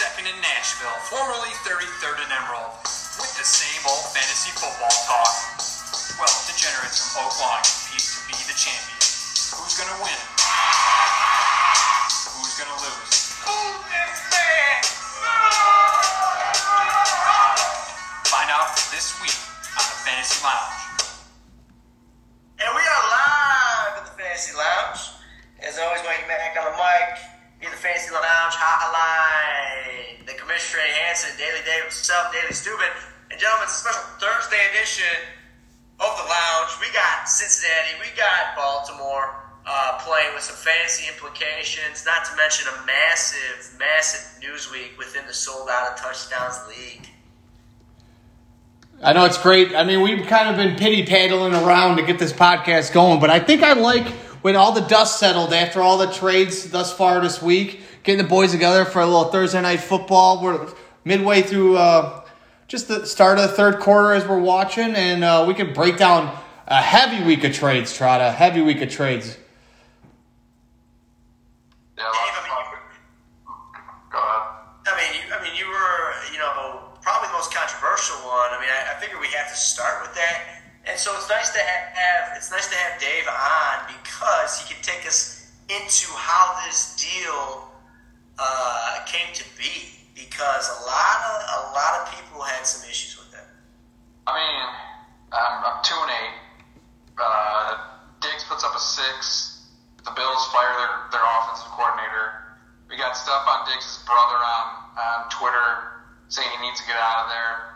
32nd in Nashville, formerly 33rd in Emerald, with the same old fantasy football talk. Well, degenerates from Oak Lawn compete to be the champion. Who's gonna win? Who's gonna lose? This man? Find out this week on the Fantasy Lounge. And we are live at the Fantasy Lounge. As always, Wayne Mack on the mic. In the Fantasy Lounge hotline. The Commissioner Ray Hansen, Daily Dave himself, Daily Stupid. And gentlemen, it's a special Thursday edition of the Lounge. We got Cincinnati, we got Baltimore uh, playing with some fantasy implications, not to mention a massive, massive news week within the sold out of touchdowns league. I know it's great. I mean, we've kind of been pity paddling around to get this podcast going, but I think I like when all the dust settled after all the trades thus far this week, getting the boys together for a little Thursday night football. We're midway through uh, just the start of the third quarter as we're watching, and uh, we can break down a heavy week of trades, Trot, a heavy week of trades. Yeah, lots of fun. Go ahead. I mean, you, I mean, you were, you know, probably the controversial one. I mean, I, I figure we have to start with that, and so it's nice to ha- have it's nice to have Dave on because he can take us into how this deal uh, came to be. Because a lot of a lot of people had some issues with it. I mean, I'm, I'm two and eight. Uh, Diggs puts up a six. The Bills fire their, their offensive coordinator. We got stuff on Diggs' brother on, on Twitter saying he needs to get out of there.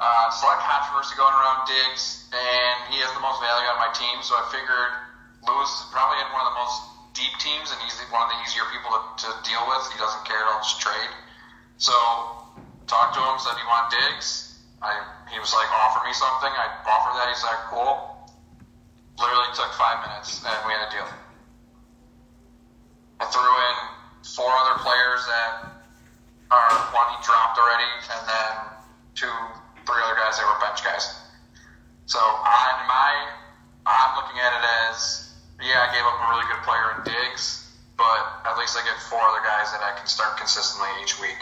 Uh, there's a lot of controversy going around Diggs, and he has the most value on my team, so I figured Lewis is probably in one of the most deep teams, and he's one of the easier people to, to deal with. He doesn't care, he'll just trade. So, talked to him, said he want Diggs. I, he was like, offer me something. I offered that. He's like, cool. Literally took five minutes, and we had a deal. I threw in four other players that are one he dropped already, and then two, three other guys that were bench guys. So on my, I'm looking at it as, yeah, I gave up a really good player in Diggs, but at least I get four other guys that I can start consistently each week.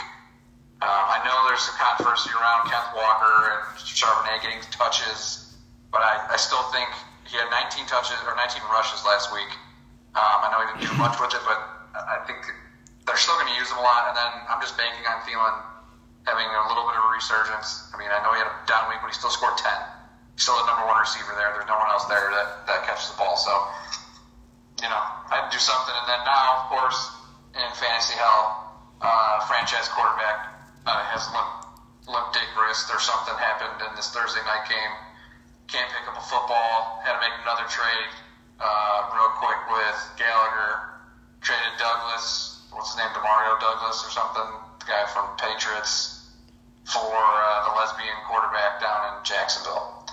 Um, I know there's some controversy around Kenneth Walker and Charbonnet getting touches, but I, I still think he had 19 touches or 19 rushes last week. Um, I know he didn't do much with it, but I think they're still going to use him a lot. And then I'm just banking on Thielen having a little bit of a resurgence. I mean, I know he had a down week, but he still scored 10. He's still the number one receiver there. There's no one else there that, that catches the ball. So, you know, I had to do something. And then now, of course, in fantasy hell, uh, franchise quarterback uh, has limp, limp dick wrist or something happened in this Thursday night game. Can't pick up a football. Had to make another trade uh, real quick with Gallagher. Traded Douglas. What's his name? Demario Douglas or something. The guy from Patriots for uh, the lesbian quarterback down in Jacksonville.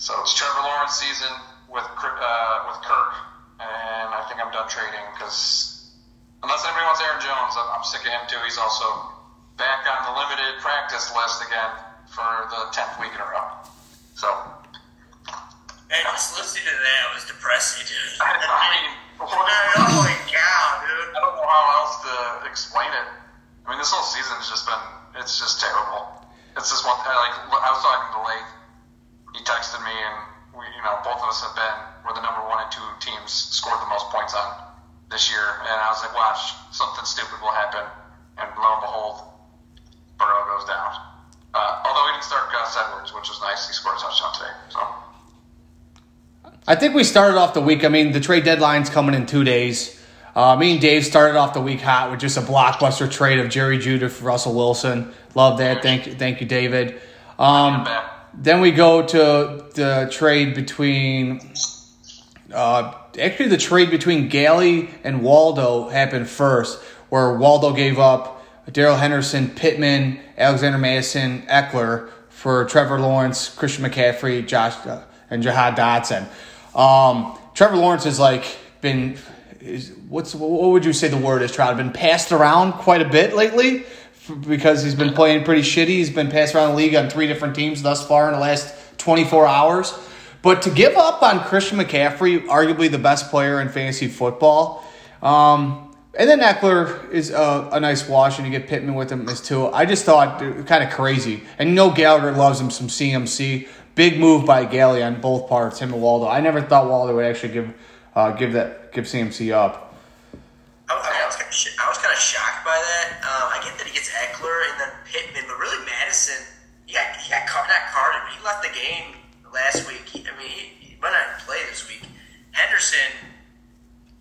So it's Trevor Lawrence season with uh, with Kirk, and I think I'm done trading because unless anybody wants Aaron Jones, I'm, I'm sick of him too. He's also back on the limited practice list again for the tenth week in a row. So And just listening to that was depressing, dude. I, I oh my god, dude. I don't know how else to explain it. I mean, this whole season's just been, it's just terrible. It's just one, like, I was talking to Lath. He texted me, and we, you know, both of us have been, we're the number one and two teams scored the most points on this year. And I was like, watch, something stupid will happen. And lo and behold, Burrow goes down. Uh, although he didn't start Gus Edwards, which was nice. He scored a touchdown today. So, I think we started off the week. I mean, the trade deadline's coming in two days. Uh, me and Dave started off the week hot with just a blockbuster trade of Jerry Jeudy for Russell Wilson. Love that. Thank you, thank you, David. Um, then we go to the trade between. Uh, actually, the trade between Galley and Waldo happened first, where Waldo gave up Darrell Henderson, Pittman, Alexander Mattison, Ekeler for Trevor Lawrence, Christian McCaffrey, Josh, uh, and Jahan Dotson. Um, Trevor Lawrence has like been, is, what's what would you say the word is? Trout been passed around quite a bit lately because he's been playing pretty shitty. He's been passed around the league on three different teams thus far in the last 24 hours. But to give up on Christian McCaffrey, arguably the best player in fantasy football, um, And then Ekeler is a, a nice wash, and you get Pittman with him as too. I just thought kind of crazy. And know Gallagher loves him some CMC. Big move by Galley on both parts, him and Waldo. I never thought Waldo would actually give uh, give that give CMC up. I, was kind of sh- I was kind of shocked by that. Um, I get that he gets Ekeler and then Pittman, but really Mattison, he got he got card, not carded, but he left the game last week. He, I mean, he, he might not play this week. Henderson,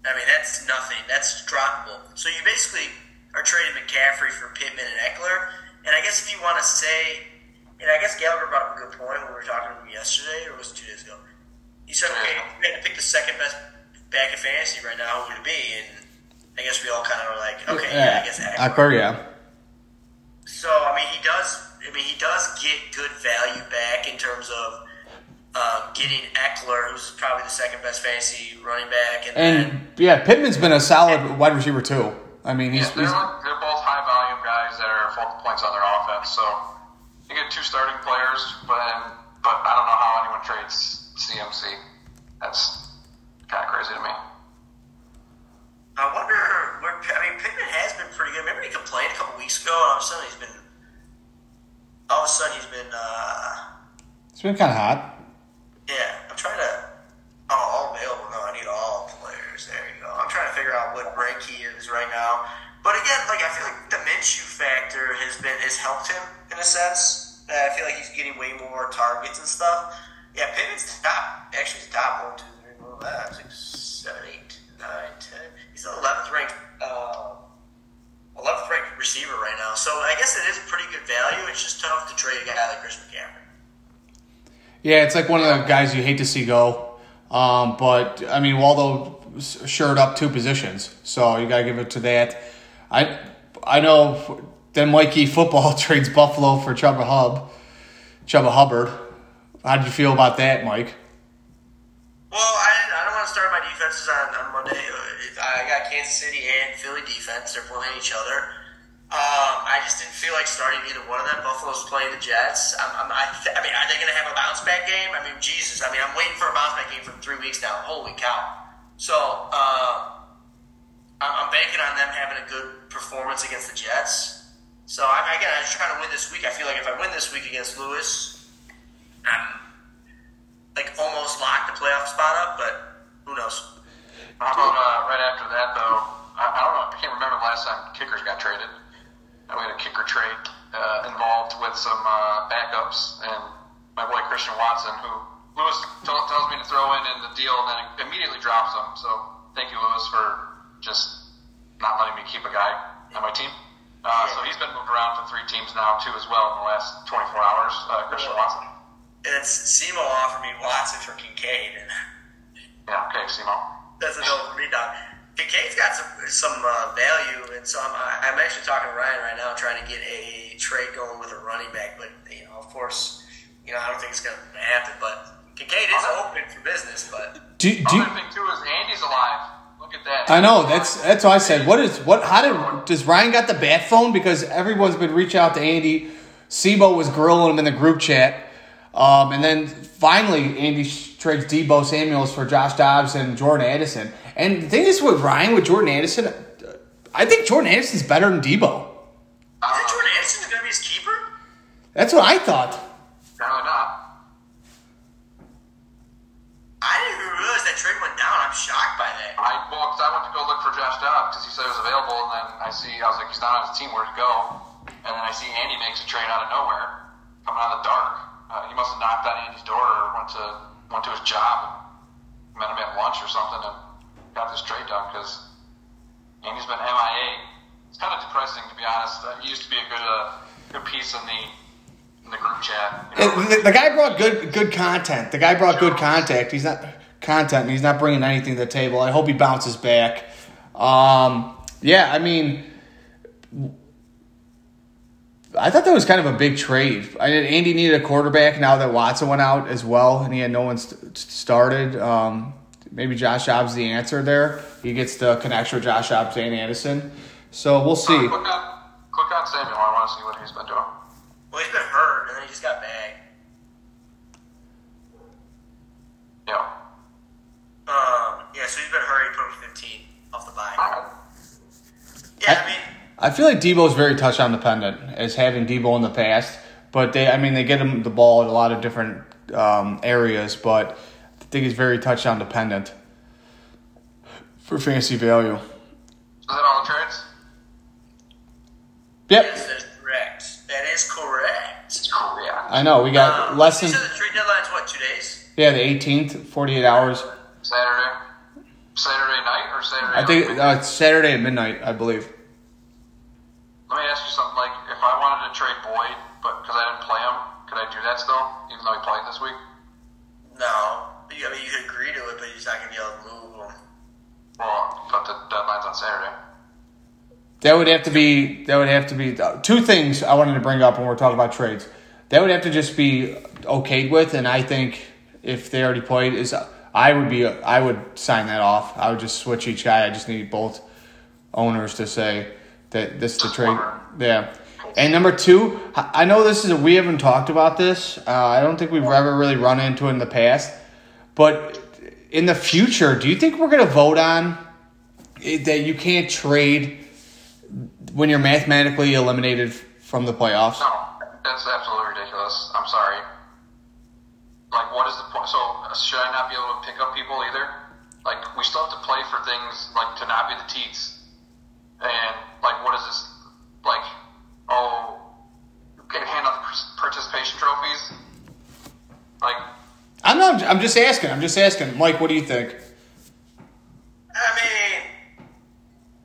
I mean, that's nothing. That's droppable. So you basically are trading McCaffrey for Pittman and Ekeler. And I guess if you want to say, and I guess Gallagher brought up a good point when we were talking to him yesterday, or was it two days ago? He said, okay, we had to pick the second best back in fantasy right now. Who would it be? And I guess we all kind of were like, okay, yeah, I guess Ekeler. Ekeler, yeah. So I mean, he does. I mean, he does get good value back in terms of um, getting Ekeler, who's probably the second best fantasy running back, and, And then, yeah, Pittman's been a solid wide receiver too. I mean, he's, Yeah, they're, he's they're both high volume guys that are focal points on their offense. So you get two starting players, but but I don't know how anyone trades CMC. That's kind of crazy to me. I wonder where. I mean, Pittman has been pretty good. Remember, he complained a couple weeks ago, and all of a sudden he's been. All of a sudden he's been. Uh, it's been kind of hot. yeah, I'm trying to. Oh, all available. No, I need all players. There you go. I'm trying to figure out what rank he is right now. But again, like I feel like the Minshew factor has been has helped him in a sense. Uh, I feel like he's getting way more targets and stuff. Yeah, Pittman's top. Actually, he's top one, two, three, four, five, six, seven, eight, nine, ten. He's the 11th ranked. Uh, 11th ranked receiver right now. So I guess it is pretty good value. It's just tough to trade a guy like Chris McCaffrey. Yeah, it's like one of the guys you hate to see go. Um, but I mean, Waldo shored up two positions, so you got to give it to that. I I know. Then Mikey football trades Buffalo for Chuba Hub, Chuba Hubbard. How did you feel about that, Mike? Well, I, I don't want to start my defenses on, on Monday. Uh, I got Kansas City and Philly defense. They're playing each other. Um, I just didn't feel like starting either one of them. Buffalo's playing the Jets. I'm, I'm, I, th- I mean, are they going to have a bounce back game? I mean, Jesus. I mean, I'm waiting for a bounce back game for three weeks now. Holy cow! So uh, I'm, I'm banking on them having a good performance against the Jets. So I, again, I'm just trying to win this week. I feel like if I win this week against Lewis, I'm like almost locked the playoff spot up. But who knows? Uh, right after that though? I, I don't know. I can't remember the last time kickers got traded. We had a kicker trade uh, involved with some uh, backups, and my boy Christian Watson, who Lewis t- tells me to throw in in the deal, and then immediately drops him. So thank you, Lewis, for just not letting me keep a guy on my team. Uh, so he's been moved around to three teams now too, as well in the last 24 hours. Uh, Christian Watson. It's Simo offered me Watson for Kincaid, and Yeah. Okay, Simo. that's a no for me, Doc. Kincaid's got some some uh, value, and so I'm I'm actually talking to Ryan right now, trying to get a trade going with a running back. But you know, of course, you know I don't think it's going to happen. But Kincaid is open for business, but Do, do you, Other thing too is Andy's alive. Look at that. I know that's that's what I said. What is what? How did does Ryan got the bat phone? Because everyone's been reaching out to Andy. Sebo was grilling him in the group chat, um, and then finally Andy trades Deebo Samuels for Josh Dobbs and Jordan Addison. And the thing is with Ryan with Jordan Addison, I think Jordan Addison's better than Deebo. is Jordan Addison going to be his keeper? That's what I thought. Apparently not. I didn't even realize that trade went down. I'm shocked by that. I well, because I went to go look for Josh Dobbs because he said he was available, and then I see I was like, he's not on his team. Where'd he go? And then I see Andy makes a trade out of nowhere, coming out of the dark. Uh, he must have knocked on Andy's door or went to went to his job and met him at lunch or something and got this trade done because Andy's been MIA. It's kind of depressing to be honest. Uh, he used to be a good uh, good piece in the in the group chat. You know, And The, the guy brought good good content. The guy brought good contact. He's not content. He's not bringing anything to the table. I hope he bounces back. Um, yeah, I mean, I thought that was kind of a big trade. I mean, Andy needed a quarterback now that Watson went out as well, and he had no one st- started. Um, maybe Josh Dobbs the answer there. He gets the connection with Josh Dobbs and Addison. So we'll see. Click on click on Samuel. I want to see what he's been doing. Well, he's been hurt, and then he just got back. Yeah. Um, yeah, so he's been hurt. He put him 15 off the bye. All right. I feel like Deebo is very touchdown dependent, as having Deebo in the past. But they, I mean, they get him the ball in a lot of different um, areas, but I think he's very touchdown dependent for fantasy value. Is that all the trades? Yep, Yes, that's correct. That is correct. Cool, yeah. I know. We got Um, less than said the trade deadline's what, two days? yeah the 18th, 48 hours. Saturday. Saturday night or Saturday? I think uh, it's Saturday at midnight, I believe. Let me ask you something. Like, if I wanted to trade Boyd, but because I didn't play him, could I do that still, even though he played this week? No. I mean, you could agree to it, but he's not going to be able to move him. Well, but the deadline's on Saturday. That would have to be. That would have to be uh, two things I wanted to bring up when we're talking about trades. That would have to just be okayed with, and I think if they already played, is I would be. I would sign that off. I would just switch each guy. I just need both owners to say that this the trade. Yeah. And number two, I know this is a, we haven't talked about this. Uh, I don't think we've ever really run into it in the past, but in the future, do you think we're going to vote on it, that you can't trade when you're mathematically eliminated from the playoffs? No, that's absolutely ridiculous. I'm sorry. Like, what is the point? So, uh, should I not be able to pick up people either? Like, we still have to play for things like to not be the teats. And, like, what is this? Like, oh, okay, hand out the participation trophies? Like, I'm not. I'm just asking. I'm just asking, Mike. What do you think? I mean,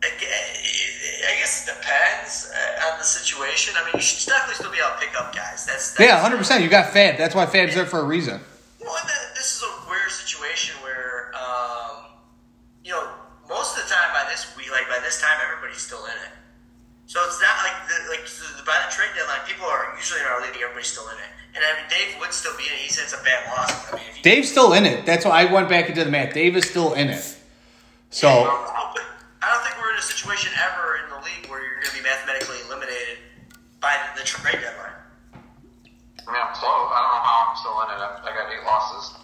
I guess it depends uh, on the situation. I mean, you should definitely still be able to pick up guys. That's, that's Yeah, hundred percent. You got Fab. That's why Fab's there for a reason. Well, and then this is a weird situation where, um, you know, most of the time by this week, like by this time, everybody's still in it. So it's not like the, like the, by the trade deadline, people are usually in our league. Everybody's still in it, and I mean, Dave would still be in it. He said it's a bad loss. I mean, if you, Dave's still in it. That's why I went back into the math. Dave is still in it. So but I don't think we're in a situation ever in the league where you're going to be mathematically eliminated by the, the trade deadline. I mean, I'm close. I don't know how I'm still in it. I, I got eight losses.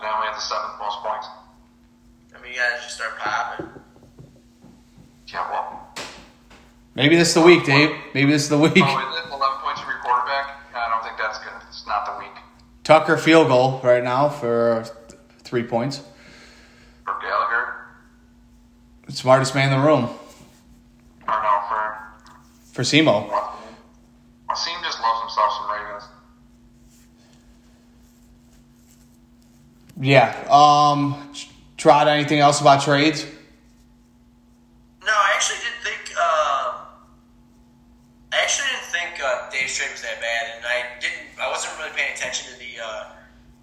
And I only have the seventh most points. I mean, you guys just start popping. Yeah, well. maybe this is the week, Dave. Maybe this is the week. Oh, is it 11 points from your quarterback? I don't think that's good. It's not the week. Tucker field goal right now for three points. For Gallagher. Smartest man in the room Or no, for. for Simo. Wasim just loves himself some Ravens. Yeah. Um. Trot. Anything else about trades? No, I actually didn't think. Uh, I actually didn't think uh, Dave's trade was that bad, and I didn't. I wasn't really paying attention to the uh,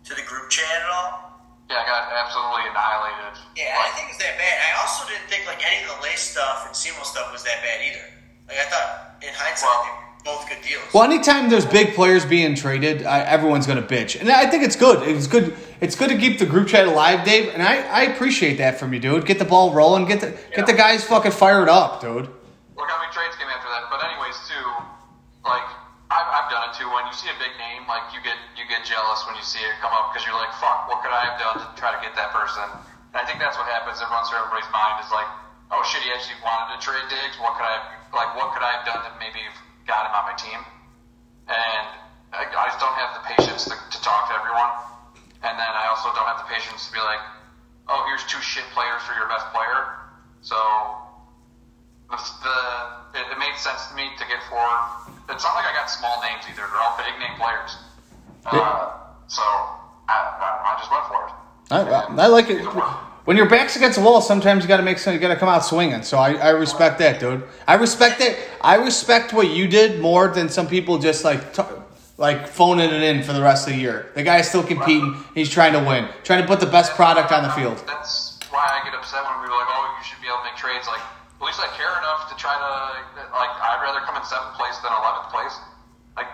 to the group chat at all. Yeah, I got absolutely annihilated. Yeah, I didn't think it was that bad. I also didn't think like any of the lace stuff and Seymour stuff was that bad either. Like I thought, in hindsight, Well- they were both good deals. Well, anytime there's big players being traded, I, everyone's gonna bitch, and I think it's good. It's good. It's good to keep the group chat alive, Dave, and I, I appreciate that from you, dude. Get the ball rolling. Get the get the guys fucking fired up, dude. Look how many trades came after that. But anyways, too, like I've, I've done it too. When you see a big name, like you get you get jealous when you see it come up because you're like, fuck, what could I have done to try to get that person? And I think that's what happens. It runs through everybody's mind is like, oh shit, he actually wanted to trade Diggs. What could I have, like what could I have done to maybe have got him on my team? And I, I just don't have the patience to, to talk to everyone. And then I also don't have the patience to be like, oh, here's two shit players for your best player. So the, the it, it made sense to me to get four. It's not like I got small names either; they're all big name players. Uh, so I, I, I just went for it. I, I like it. When your back's against the wall, sometimes you got to make some. You got to come out swinging. So I, I respect that, dude. I respect it. I respect what you did more than some people just like t- like phoning it in for the rest of the year. The guy's still competing. He's trying to win, trying to put the best product on the field. That's why I get upset when people are like, "Oh, you should be able to make trades." Like, at least I care enough to try to like. I'd rather come in seventh place than eleventh place. Like,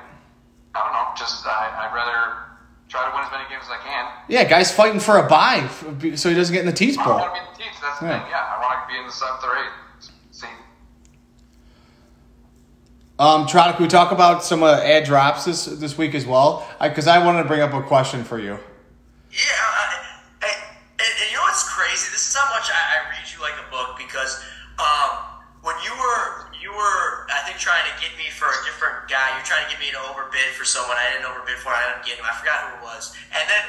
I don't know. Just I, I'd rather try to win as many games as I can. Yeah, guy's fighting for a bye, f- so he doesn't get in the teats I bowl. don't want to be in the teams. That's the Yeah. thing. Yeah, I want to be in the seventh or eighth. See, Um, Trotta, can we talk about some uh, ad drops this this week as well? Because I, wanted to bring up a question for you. Yeah, I, I, and, and you know what's crazy? This is how much I, I read you like a book because um, when you were you were you're trying to get me for a different guy. You're trying to get me to overbid for someone I didn't overbid for. I ended up getting him. I forgot who it was. And then,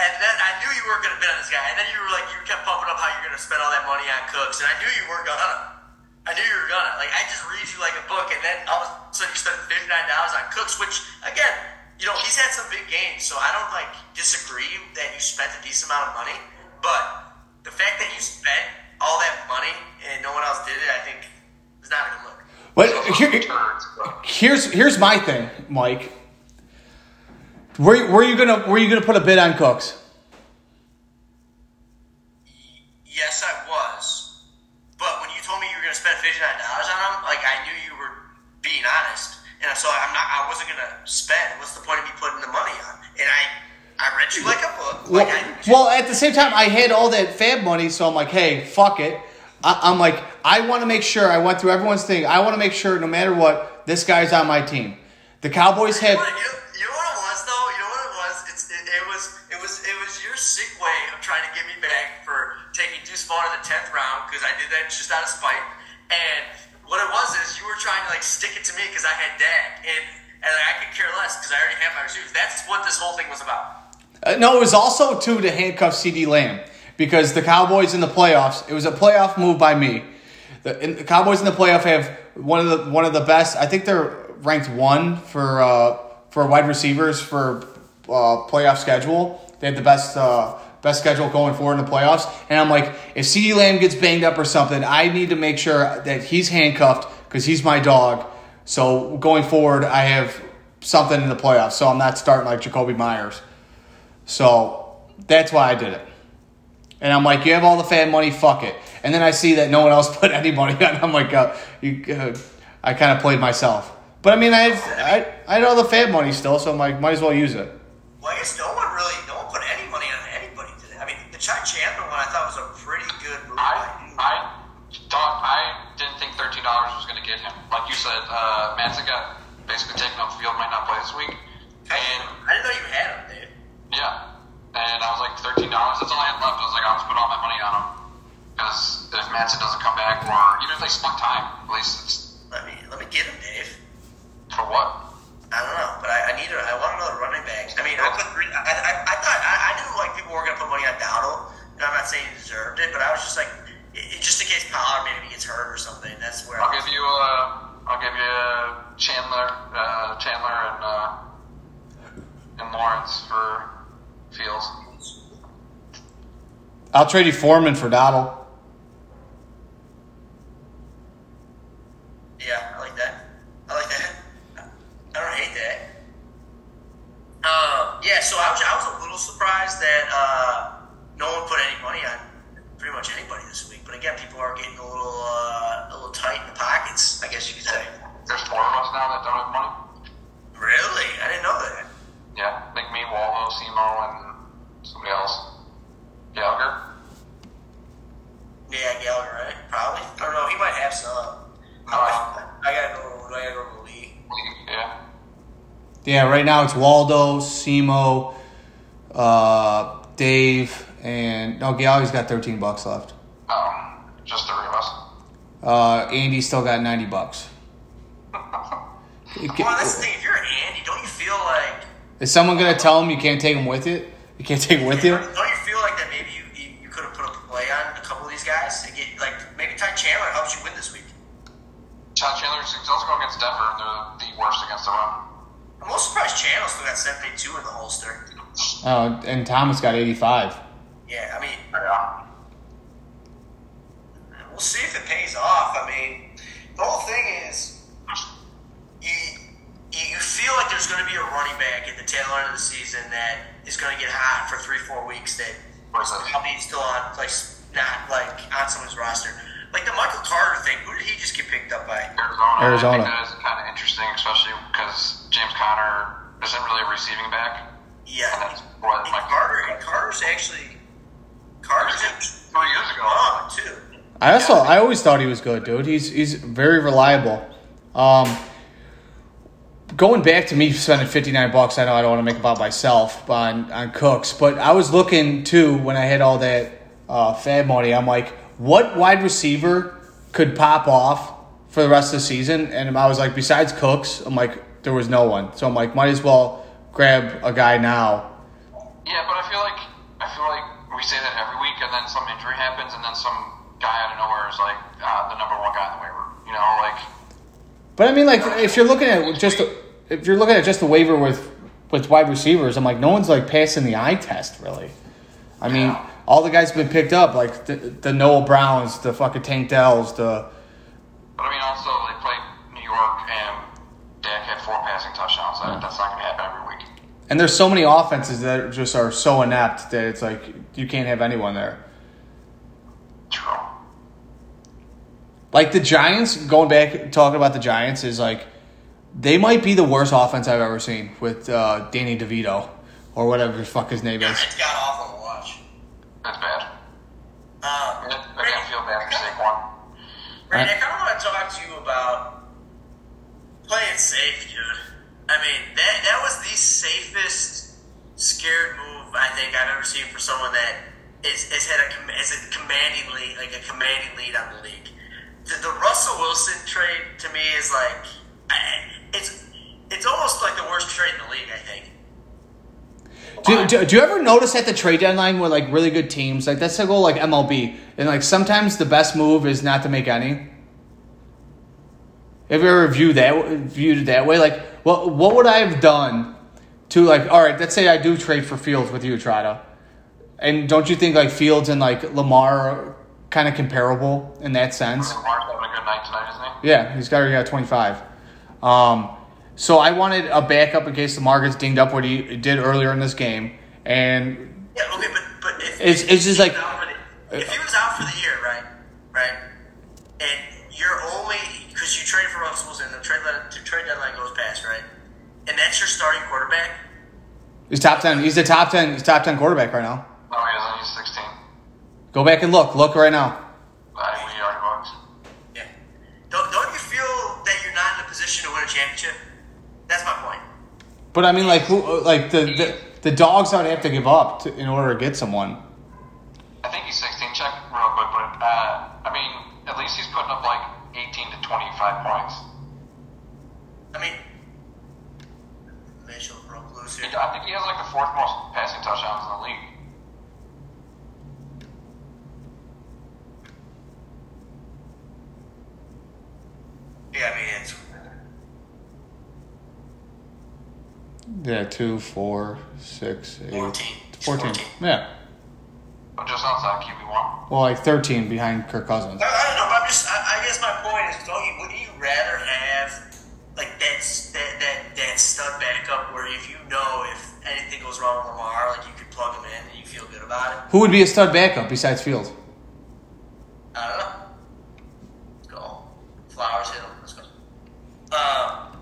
and then I knew you weren't going to bid on this guy. And then you were like, you kept pumping up how you're going to spend all that money on Cooks, and I knew you weren't gonna. I knew you were gonna. Like I just read you like a book, and then all of a sudden you spent fifty nine dollars on Cooks, which again, you know, he's had some big games, so I don't like disagree that you spent a decent amount of money, but the fact that you spent all that money and no one else did it, I think, is not a good look. But here, here's here's my thing, Mike. Were, were you gonna were you gonna put a bid on Cooks? Yes, I was, but when you told me you were gonna spend fifty nine dollars on him, like I knew you were being honest, and so I'm not. I wasn't gonna spend. What's the point of me putting the money on? And I, I read you like a book. Well, Like I, well, at the same time, I had all that fab money, so I'm like, hey, fuck it. I, I'm like, I want to make sure. I went through everyone's thing. I want to make sure, no matter what, this guy's on my team. The Cowboys have. you, know- you know what it was though. You know what it was. It's it, it was it was it was your sick way of trying to get me back for taking Deuce Vaughn in the tenth round because I did that just out of spite. And what it was is you were trying to like stick it to me because I had Dak and and I could care less because I already have my receivers. That's what this whole thing was about. Uh, no, it was also too to handcuff CeeDee Lamb because the Cowboys in the playoffs. It was a playoff move by me. The, the Cowboys in the playoff have one of the one of the best. I think they're ranked one for uh, for wide receivers for uh, playoff schedule. They have the best uh, best schedule going forward in the playoffs. And I'm like, if CeeDee Lamb gets banged up or something, I need to make sure that he's handcuffed because he's my dog. So going forward, I have something in the playoffs. So I'm not starting like Jakobi Meyers. So that's why I did it. And I'm like, you have all the fan money, fuck it. And then I see that no one else put any money on. I'm like, uh, you, uh, I kind of played myself. But I mean, I had, I, I had all the fan money still, so I'm like, might as well use it. Well, I guess no one really no one put any money on anybody today. I mean, the Chad Chandler one I thought was a pretty good move. I. I thought I didn't think thirteen dollars was going to get him. Like you said, uh, Manson got basically taken off the field, might not play this week, and I didn't know you had him, Dave. yeah, and I was like thirteen dollars. That's all I had left. I was like, I'll just put all my money on him because if Manson doesn't come back, or even if they split time, at least it's Let me let me get him, Dave. for what? I don't know, but I, I need a, I want another running back. I mean, I put three. I, I, I thought I, I knew like people were gonna put money on Dowdle, and I'm not saying he deserved it, but I was just like, it, just in case Pollard maybe gets hurt or something. That's where I'll I give you uh, I'll give you uh, Chandler, uh, Chandler and uh, and Lawrence for Fields. I'll trade you Foreman for Dowdle. Yeah, I like that. I like that. I don't hate that. Um, yeah, so I was I was a little surprised that uh, no one put any money on pretty much anybody this week. But again, people are getting a little uh, a little tight in the pockets. I guess you could say. There's four of us now that don't have money. Really, I didn't know that. Yeah, like me, Waldo, Simo, and somebody else. Gallagher. Yeah, Gallagher, right? Probably. I don't know. He might have some. I, Uh, I gotta go. I gotta go to the league. Yeah. Yeah, right now it's Waldo, Simo, uh, Dave, and no, Gallagher's got 13 bucks left. Oh, just three of us. Uh, Andy still got 90 bucks. Well, that's the thing. If you're Andy, don't you feel like Is someone gonna tell him you can't take him with you? You can't take him with you? And Thomas got 85. Yeah, I mean, uh, we'll see if it pays off. I mean, the whole thing is you you, you feel like there's going to be a running back at the tail end of the season that is going to get hot for three four weeks that Where's that? probably still on like not like on someone's roster. Like the Michael Carter thing, who did he just get picked up by? Arizona. Arizona. I think that is kind of interesting, especially because James Conner isn't really a receiving back. Yeah, And that's what and Carter. And Carter's actually Carter's Three years ago. long too. I also I always thought he was good, dude. He's he's very reliable. Um, going back to me spending fifty nine bucks, I know I don't want to make about myself on on Cooks, but I was looking too when I had all that uh, fab money. I'm like, what wide receiver could pop off for the rest of the season, and I was like, besides Cooks, I'm like, there was no one. So I'm like, might as well grab a guy now. Yeah, but I feel like I feel like we say that every week, and then some injury happens, and then some guy out of nowhere is like uh, the number one guy in the waiver. You know, like But I mean, like, if you're looking at just if you're looking at just the waiver with with wide receivers, I'm like, no one's like passing the eye test really. I mean, Yeah. all the guys have been picked up, like the, the Noah Browns, the fucking Tank Dells, the But I mean, also they played New York, and Dak had four passing touchdowns. That, That's not going to happen every. And there's so many offenses that just are so inept that it's like you can't have anyone there. True. Like the Giants, going back talking about the Giants is like they might be the worst offense I've ever seen with uh, Danny DeVito or whatever the fuck his name is. It's got awful to watch. That's bad. Um, I can't feel bad for Saquon. Randy, I kind of want to talk to you about playing safe, dude. I mean, that that was the safest scared move I think I've ever seen for someone that is has had a has a commanding lead, like a commanding lead on the league. The, the Russell Wilson trade to me is like, it's it's almost like the worst trade in the league. I think. Do, do, do you ever notice at the trade deadline with like really good teams, like that's the goal like MLB, and like sometimes the best move is not to make any. Have you ever viewed that viewed it that way? Like, what what would I have done to like? All right, let's say I do trade for Fields with you, Trada, and don't you think like Fields and like Lamar are kind of comparable in that sense? Lamar's having a good night tonight, isn't he? Yeah, he's got he got 25. Um, so I wanted a backup in case Lamar gets dinged up what he did earlier in this game, and Yeah, okay, but but if It's- if it's just like- the- if he was out for the year, right, right, and you're only because you trade for Russell Wilson, the trade line, the trade deadline goes past, right, and that's your starting quarterback. he's top 10. He's the top 10. He's top 10 quarterback right now. No, he isn't. He's 16. Go back and look. Look right now. I think we already bucks. Yeah, don't don't you feel that you're not in a position to win a championship? That's my point. But I mean, like, who, like the, the the dogs would have to give up to, in order to get someone. I think he's 16. Check real quick, but uh, I mean, at least he's putting up like 18 to 25 points. I mean, Mitchell broke loose here. I think he has like the fourth most passing touchdowns in the league. Yeah, I mean it's Yeah, two, four, six, eight, 14. 14. 14. Yeah. But just outside QB1. Well, like 13 behind Kirk Cousins. Who would be a stud backup besides Fields? I don't know. Go. Flowers hit him. Let's go. Uh,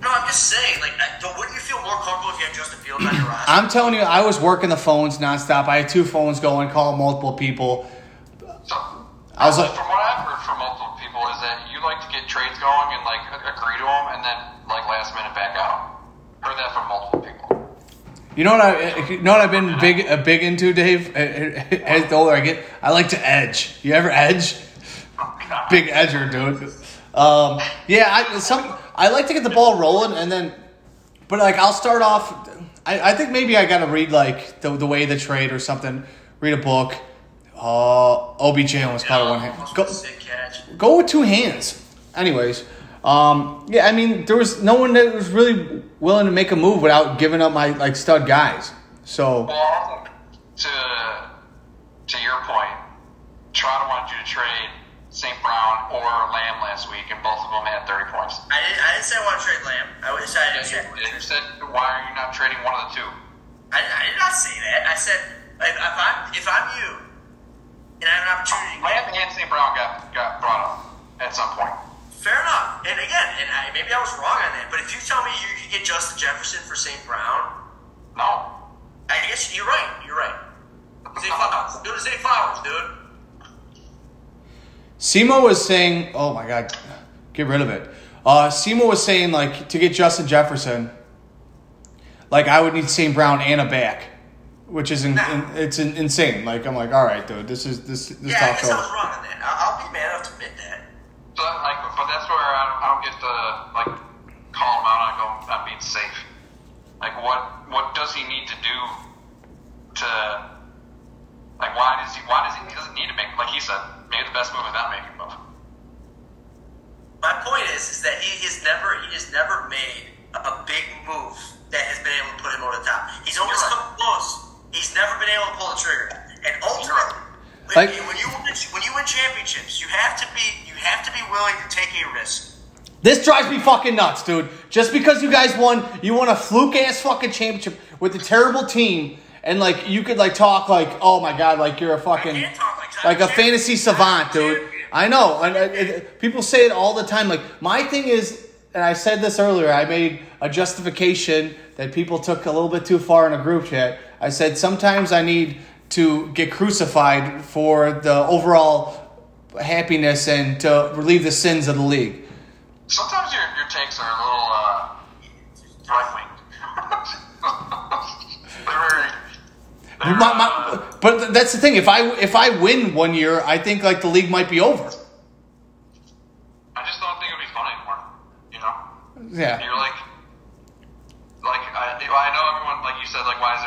no, I'm just saying, like, wouldn't you feel more comfortable if you had Justin Fields on your roster? I'm telling you, I was working the phones nonstop. I had two phones going, calling multiple people. I was like, from what I've heard from multiple people is that you like to get trades going and like a- agree to them and then like last minute back out. Heard that from multiple people. You know what I, you know what I've been big, uh, big into, Dave. As the older I get, I like to edge. You ever edge? Oh, God. Big edger, dude. Um, yeah, I, some I like to get the ball rolling, and then, but like I'll start off. I, I think maybe I got to read like the the way of the trade or something. Read a book. Uh, OBJ almost caught it one hand. Go, a sick catch. go with two hands. Anyways, um, yeah, I mean there was no one that was really willing to make a move without giving up my like stud guys. So Well, to to your point, Toronto wanted you to trade St. Brown or Lamb last week, and both of them had 30 points. I didn't, I didn't say I want to trade Lamb. I decided Yes, to you did. You said, why are you not trading one of the two? I, I did not say that. I said if, if I'm if I'm you and I have an opportunity, Lamb and St. Brown got, got brought up at some point. Fair enough. And again, and I, maybe I was wrong on that, but if you tell me you could get Justin Jefferson for St. Brown, No. I guess you're right. You're right. Zay Flowers, dude. Zay Flowers, dude. Simo was saying, "Oh my God, get rid of it." Uh, Simo was saying like to get Justin Jefferson, like I would need St. Brown and a back, which is in, in, it's in, insane. Like I'm like, all right, dude, this is this this Yeah, I talk's guess I was wrong on that. I'll, I'll be man enough to admit that. So, like, but that's where I don't, I don't get to like call him out on go on being safe. Like, what what does he need to do to like why does he why does he he doesn't need to make like he said make the best move without making a move. My point is, is that he has never, he has never made a big move that has been able to put him over the top. He's always right. come close. He's never been able to pull the trigger. And ultimately, Like- when, when you win, when you win championships, you have to be, you have to be willing to take a risk. This drives me fucking nuts, dude. Just because you guys won, you won a fluke ass fucking championship with a terrible team, and like you could like talk like, oh my god, like you're a fucking like like a fantasy savant, dude. I know, and uh, it, people say it all the time. Like my thing is, and I said this earlier. I made a justification that people took a little bit too far in a group chat. I said sometimes I need to get crucified for the overall happiness and to relieve the sins of the league. Sometimes your your takes are a little uh, right wing. they're very. They're, My, uh, but that's the thing. If I if I win one year, I think like the league might be over. I just don't think it'd be fun anymore. You know. Yeah, You're like, like I, I know everyone, like you said, like why does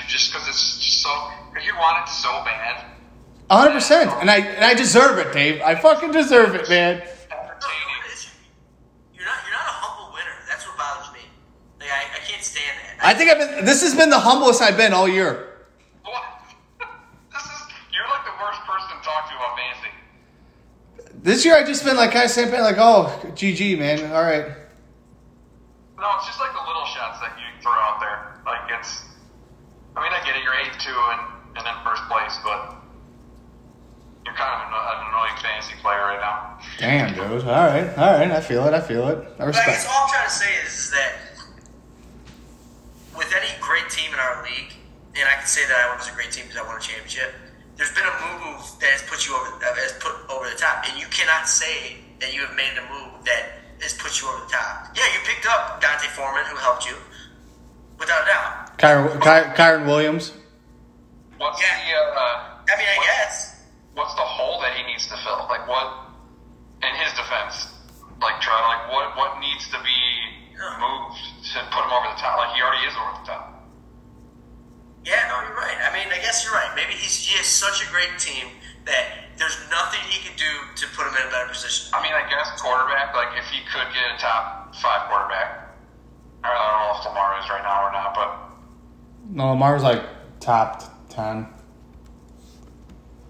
everybody root against you? Just because it's just so. If you want it so bad, hundred percent, and I and I deserve it, Dave. I fucking deserve it, man. No, entertaining. it's- You're not, you're not a humble winner. That's what bothers me. Like I, I can't stand that. I think I've been. This has been the humblest I've been all year. What? this is you're like the worst person to talk to about fantasy. This year I just been like kind of saying like, oh, GG, man. All right. No, it's just like the little shots that you throw out there. Like it's. I mean, I get it. You're eight two and and in first place, but you're kind of an, an annoying fantasy player right now. Damn, dude. All right, all right. I feel it. I feel it. I But I respect. guess all I'm trying to say is, is that with any great team in our league, and I can say that I was a great team because I won a championship. There's been a move that has put you over, that has put over the top, and you cannot say that you have made a move that has put you over the top. Yeah, you picked up D'Onta Foreman, who helped you, without a doubt. Kyren, Ky- Kyren Williams. What's Yeah. the? Uh, I mean, I guess. what's the hole that he needs to fill? Like what? In his defense, like try like what what needs to be moved to put him over the top? Like he already is over the top. Yeah, no, you're right. I mean, I guess you're right. Maybe he's he has such a great team that there's nothing he can do to put him in a better position. I mean, I guess quarterback. Like if he could get a top five quarterback, I don't know if Lamar is right now or not, but No, Lamar's like top ten.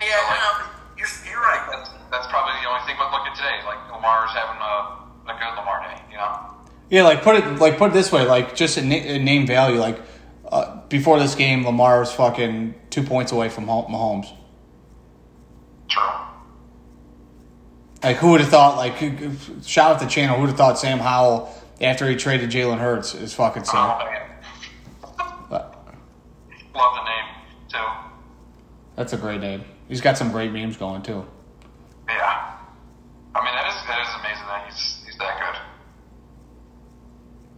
Yeah, no, you're, you're right. that's that's probably the only thing. But look at today, like Lamar's having a a good Lamar day. You know, Yeah, like put it like put it this way, like just a name value. Like uh, before this game, Lamar was fucking two points away from Mah- Mahomes. true. Like who would have thought? Like shout out to the channel. Who would have thought Sam Howell after he traded Jalen Hurts is fucking Sam? Oh, Love the name too. that's a great name. He's got some great memes going too. Yeah. I mean, that is that is amazing that he's he's that good.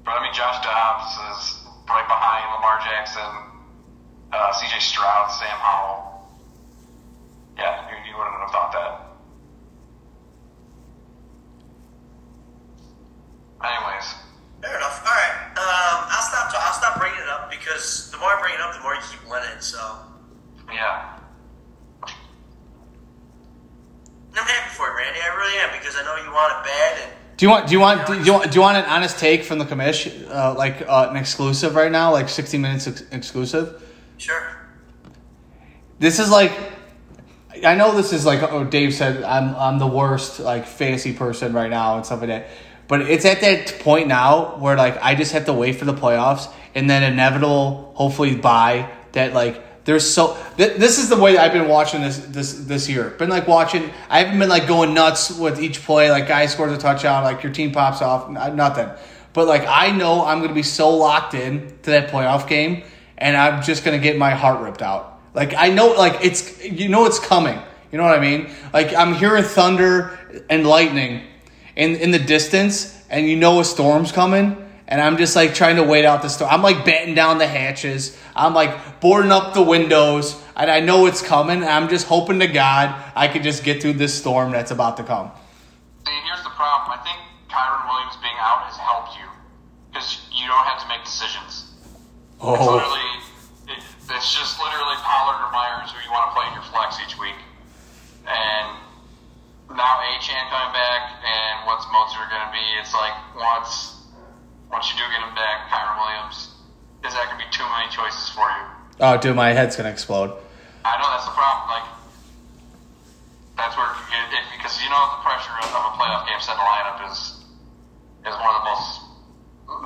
But I mean, Josh Dobbs is right behind Lamar Jackson, uh, C.J. Stroud, Sam Howell. Yeah, you, you wouldn't have thought that. Anyways, Fair enough. All right, um, because the more I bring it up, the more you keep winning. So yeah. And I'm happy for you, Randy. I really am because I know you want it bad. And Do you want? Do you want? Do you want? Do you want an honest take from the commish? Uh, like uh, an exclusive right now, like sixty minutes ex- exclusive. sure, This is like, I know this is like oh Dave said I'm I'm the worst like fantasy person right now and stuff like that, but it's at that point now where like I just have to wait for the playoffs and then inevitable hopefully buy that like there's so th- this is the way I've been watching this this this year. Been like watching. I haven't been like going nuts with each play. Like guy scores a touchdown, like your team pops off, n- uh, nothing. But like I know I'm gonna be so locked in to that playoff game, and I'm just gonna get my heart ripped out. Like I know, like it's you know it's coming. You know what I mean? Like I'm hearing thunder and lightning in in the distance, and you know a storm's coming. And I'm just like trying to wait out the storm. I'm like batting down the hatches. I'm like boarding up the windows, and I know it's coming. And I'm just hoping to God I could just get through this storm that's about to come. See, here's the problem. I think Kyren Williams being out has helped you because you don't have to make decisions. It's Oh, literally, it, it's just literally Pollard or Meyers who you want to play in your flex each week. And now Achane coming back, and what's Mostert going to be? It's like once once you do get him back, Kyren Williams, is that going to be too many choices for you? oh, dude, my head's gonna explode. I know that's the problem. Like that's where you get it because you know the pressure of a playoff game set in the lineup is is one of the most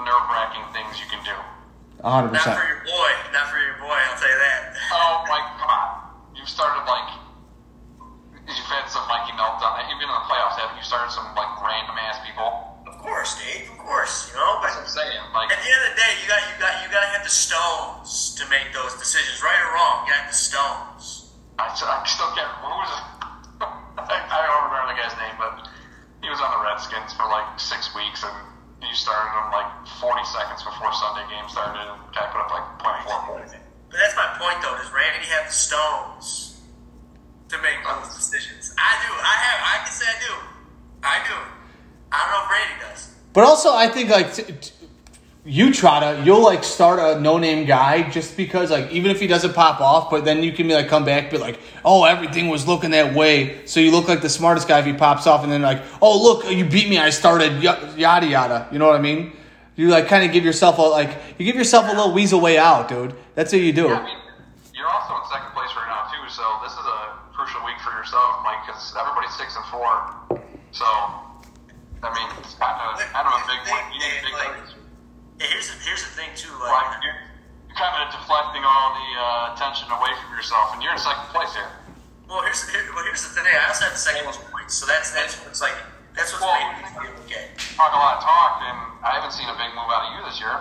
nerve wracking things you can do. hundred Not for your boy. Not for your boy. I'll tell you that. Oh my god. You've started like you've had some Mikey meltdown. Even in the playoffs, haven't you started some like random ass people? Of course, Dave. Of course. You know, but That's what I'm saying. Like at the end of the day, you got you got you got to have the stones to make those decisions, right or wrong. You got the stones. I, still- I still can't what was it? I, I don't remember the guy's name, but he was on the Redskins for like six weeks and he started him like 40 seconds before Sunday game started and the guy put up like 0.4 points. But that's my point, though. Does Randy have the stones to make those decisions? I do. I have. I can say I do. I do. I don't know if Randy does. But also, I think like t- t- you try to, you'll like start a no name guy just because like even if he doesn't pop off, but then you can be like come back, be like, oh everything was looking that way, so you look like the smartest guy if he pops off, and then like, oh look, you beat me, I started y- yada yada. You know what I mean? You like kind of give yourself a like you give yourself a little weasel way out, dude. That's what you do. Yeah, I mean, you're also in second place right now too, so this is a crucial week for yourself, Mike, because everybody's six and four. So, I mean, it's kind of kind of a big one. You need a big Like, win. yeah, here's the, here's the thing too. Like Like, you're, you're kind of deflecting all the uh, attention away from yourself, and you're in second place here. well, here's here, well, here's the thing. I also have the second most points, so that's that's what's like that's what's Well, made me feel okay. Talk a lot of talk, and I haven't seen a big move out of you this year.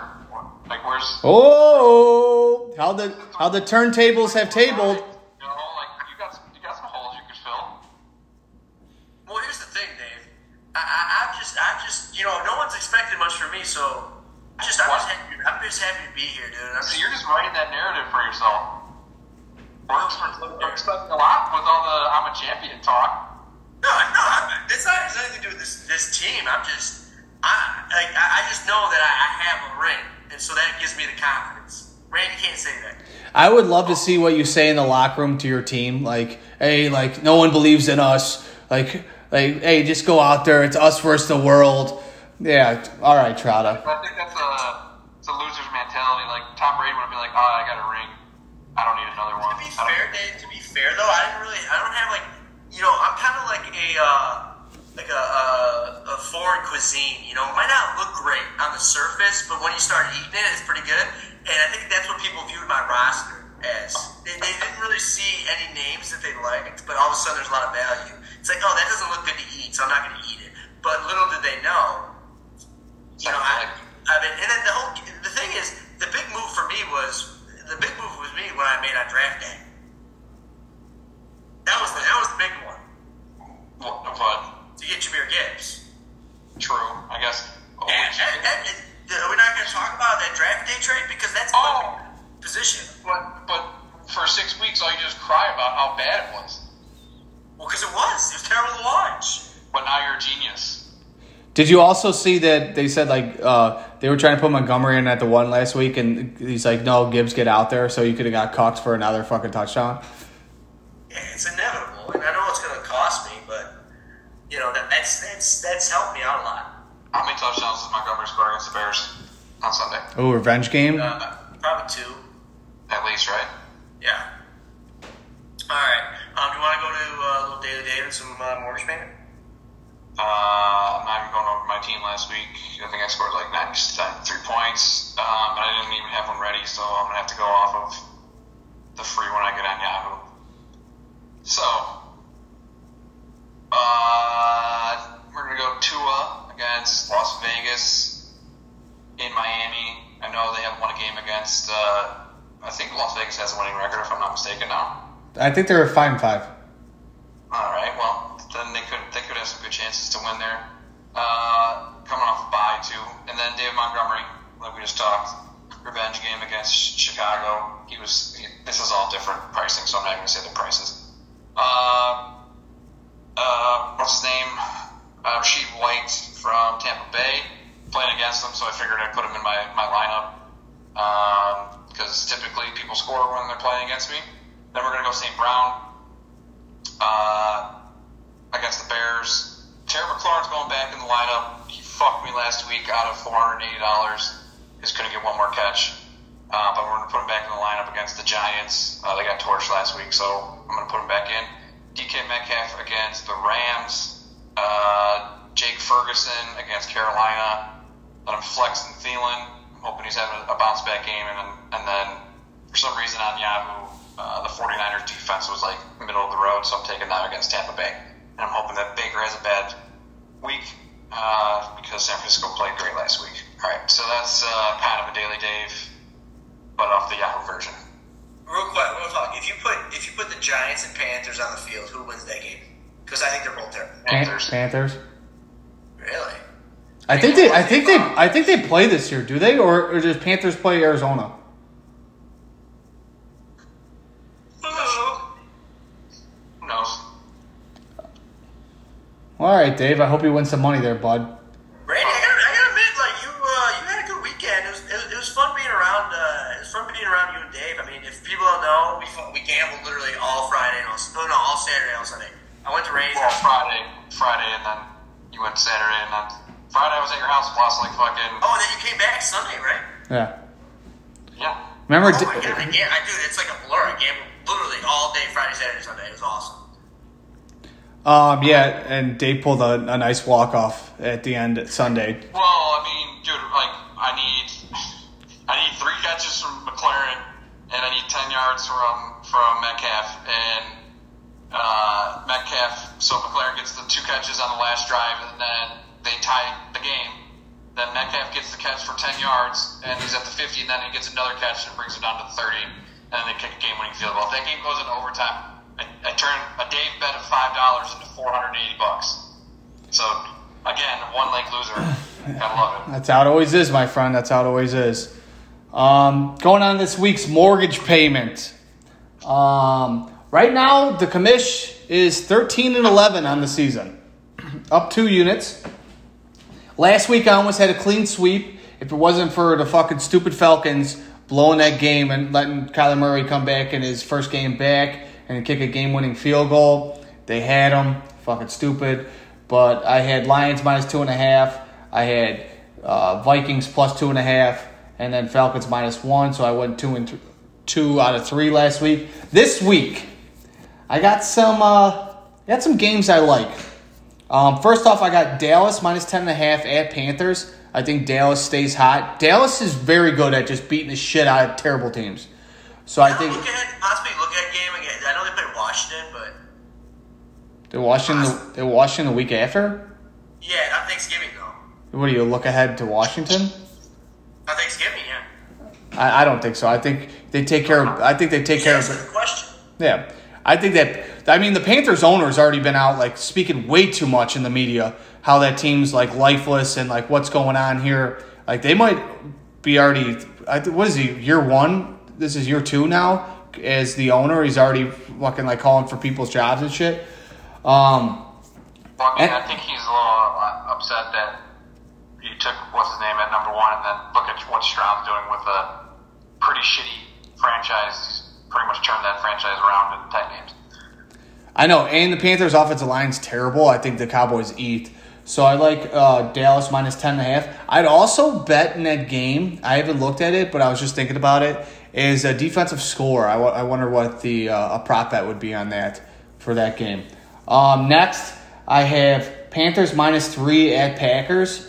Like, where's Oh, how the how the turntables have tabled. You know, like you got some, you got some holes you could fill. Well, here's the thing, Dave. I, I, I'm just, I'm just, you know, no one's expecting much from me, so I just, I'm What? just, happy, I'm just happy to be here, dude. I'm So just, you're just writing that narrative for yourself. We're, we're expecting a lot with all the I'm a champion talk. no, no, I'm, it's not, it's nothing to do with this, this team. I'm just, I, like, I, I just know that I, I have a ring, and so that gives me the confidence. Randy can't say that. I would love to see what you say in the locker room to your team. Like, hey, like no one believes in us. Like, like, hey, just go out there. It's us versus the world. Yeah, all right, Trotta. I think that's a, it's a loser's mentality. Like Tom Brady would be like, oh, I got a ring. I don't need another one. To be fair, Dave, to be fair though, I didn't really, I don't have like, you know, I'm kind of like a, uh, like a, a, a foreign cuisine. You know, it might not look great on the surface, but when you start eating it, it's pretty good. And I think that's what people viewed my roster as. They, they didn't really see any names that they liked, but all of a sudden there's a lot of value. It's like, oh, that doesn't look good to eat, so I'm not going to eat it. But little did they know, you know, I, I mean, and then the whole the thing is, the big move for me was the big move was me when I made on draft day. That was the that was the big one What, to get Jahmyr Gibbs. True. I guess. Oh, And, and, and, and are we not going to talk about that draft day trade because that's Oh. position. but but for six weeks, all you just cry about how bad it was. Well, because it was it was terrible to watch. But now you're a genius. Did you also see that they said like uh, they were trying to put Montgomery in at the one last week, and he's like, "No, Gibbs, get out there," so you could have got cucked for another fucking touchdown. Yeah, it's inevitable, and I know it's going to cost me, but you know that that's that's that's helped me out a lot. How many touchdowns does Montgomery score against the Bears on Sunday? Oh, revenge game. Uh, probably two. At least, right? Yeah. All right. Um, do you want to go to uh, a little daily David, some uh, mortgage payment? Uh, I'm not even going over my team last week. I think I scored like 93 points, um, but I didn't even have one ready, so I'm gonna have to go off of the free one I get on Yahoo. So, uh, we're gonna go Tua against Las Vegas in Miami. I know they haven't won a game against. Uh, I think Las Vegas has a winning record, if I'm not mistaken. Now. I think they're a fine five. All right. Well, then they could they could have some good chances to win there. Uh, coming off a bye too, and then Dave Montgomery, like we just talked, revenge game against Chicago. He was. He, this is all different pricing, so I'm not even gonna say the prices. Uh, uh, what's his name? uh, Rachaad White from Tampa Bay playing against them, so I figured I'd put him in my, my lineup because um, typically people score when they're playing against me. Then we're going to go St. Brown uh, against the Bears. Terry McLaurin's going back in the lineup. He fucked me last week out of $480. He's going to get one more catch. Uh, but we're going to put him back in the lineup against the Giants. Uh, they got torched last week, so I'm going to put him back in. DK Metcalf against the Rams. Uh, Jake Ferguson against Carolina. Then I'm flexing Thielen. I'm hoping he's having a bounce back game. And then, and then for some reason on Yahoo, uh, the 49ers defense was like middle of the road, so I'm taking them against Tampa Bay. And I'm hoping that Baker has a bad week uh, because San Francisco played great last week. All right, so that's uh, kind of a daily Dave, but off the Yahoo version. Real quick, real talk. If you put if you put the Giants and Panthers on the field, who wins that game? Because I think they're both terrible. Panthers. Panthers. Really? I think they. I think they. I think they play this year. Do they, or, or does Panthers play Arizona? All right, Dave. I hope you win some money there, bud. Randy, I gotta, I gotta admit, like you, uh, you had a good weekend. It was, it was, it was fun being around. Uh, it was fun being around you and Dave. I mean, if people don't know, we we gambled literally all Friday and all, no, no, all Saturday and all Sunday. I went to Randy's. Well, Friday, Friday, and then you went Saturday, and then Friday I was at your house plus like fucking. Oh, and then you came back Sunday, right? Yeah. Yeah. Remember? Oh my god, I, gam- I dude, it's like a blur. I gambled literally all day Friday, Saturday, Sunday. It was awesome. Um, yeah, and Dave pulled a, a nice walk off at the end at Sunday. Well, I mean, dude, like I need, I need three catches from McLaurin, and I need ten yards from from Metcalf, and uh, Metcalf. So McLaurin gets the two catches on the last drive, and then they tie the game. Then Metcalf gets the catch for ten yards, and he's at the fifty, and then he gets another catch and brings it down to the thirty, and then they kick a game-winning field goal. If that game goes into overtime, I, I turned a Dave bet of five dollars into four hundred eighty bucks. So again, one leg loser. Gotta love it. That's how it always is, my friend. That's how it always is. Um, going on this week's mortgage payment. Um, right now, the commish is 13 and 11 on the season, up two units. Last week, I almost had a clean sweep. If it wasn't for the fucking stupid Falcons blowing that game and letting Kyler Murray come back in his first game back and kick a game winning field goal, they had them. Fucking stupid. But I had Lions minus two and a half. I had uh, Vikings plus two and a half, and then Falcons minus one. So I went two and th- two out of three last week. This week, I got some uh, got some games I like. Um, first off, I got Dallas minus ten and a half at Panthers. I think Dallas stays hot. Dallas is very good at just beating the shit out of terrible teams. So I think look ahead, possibly look at game again. I know they played Washington, but they're Washington. The, they're Washington the week after. yeah, not Thanksgiving though. What do you look ahead to Washington? Not Thanksgiving, yeah. I, I don't think so. I think they take care of. I think they take care That's of. the question. Yeah, I think that. I mean, the Panthers owner has already been out like speaking way too much in the media. How that team's like lifeless and like what's going on here. Like they might be already. What is he? Year one. This is year two now. As the owner, he's already fucking like calling for people's jobs and shit. Um, Well, I mean, And- I think he's a little uh, upset that you took what's his name at number one, and then look at what Stroud's doing with a pretty shitty franchise. He's pretty much turned that franchise around in ten games. I know, and the Panthers' offensive line's terrible. I think the Cowboys eat. So I like uh, Dallas minus 10 and a half. I'd also bet in that game. I haven't looked at it, but I was just thinking about it. Is a defensive score. I, w- I wonder what the uh, a prop bet would be on that for that game. Um, next, I have Panthers minus three at Packers.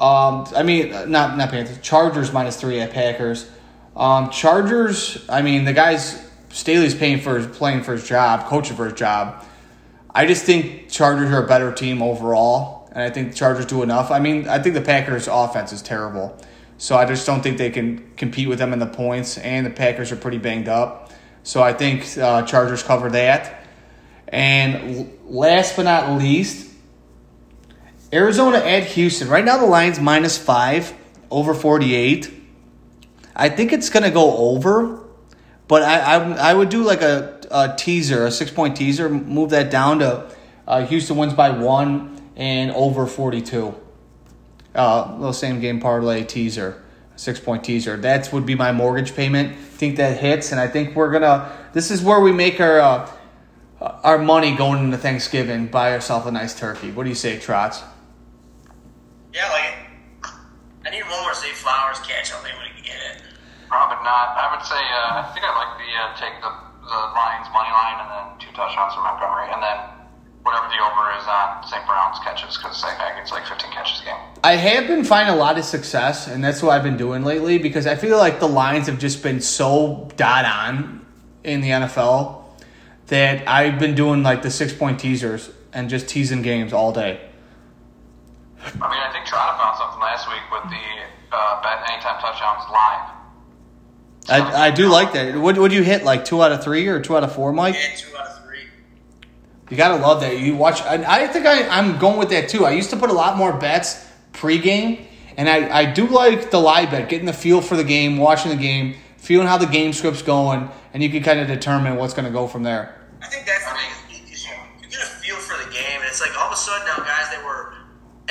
Um, I mean, uh, not not Panthers. Chargers minus three at Packers. Um, Chargers. I mean, the guys Staley's paying for his, playing for his job, coaching for his job. I just think Chargers are a better team overall, and I think Chargers do enough. I mean, I think the Packers' offense is terrible, so I just don't think they can compete with them in the points. And the Packers are pretty banged up, so I think uh, Chargers cover that. And last but not least, Arizona at Houston. Right now, the line's minus five over forty-eight. I think it's gonna go over, but I I, I would do like a, a teaser, a six point teaser, move that down to uh, Houston wins by one and over 42. Uh, little same game parlay teaser, six point teaser. That would be my mortgage payment. I think that hits, and I think we're gonna. This is where we make our uh, our money going into Thanksgiving. Buy ourselves a nice turkey. What do you say, Trots? Yeah, like. I need one more Zay Flowers catch. I don't think I'm gonna get it. Probably not. I would say uh, I think I'd like the uh, take the the Lions money line and then two touchdowns from Montgomery, and then whatever the over is on St. Brown's catches because St. It's like 15 catches a game. I have been finding a lot of success, and that's what I've been doing lately because I feel like the lines have just been so dot on in the NFL that I've been doing like the six point teasers and just teasing games all day. I mean, I think Trotta found something last week with the uh, bet anytime touchdowns live. I, I do like that. Would would you hit like two out of three or two out of four, Mike? Yeah, two out of three. You gotta love that. You watch. I, I think I, I'm going with that too. I used to put a lot more bets pregame, and I, I do like the live bet, getting the feel for the game, watching the game, feeling how the game script's going, and you can kind of determine what's going to go from there. I think that's the thing. is You, get a feel for the game, and it's like all of a sudden now, guys that were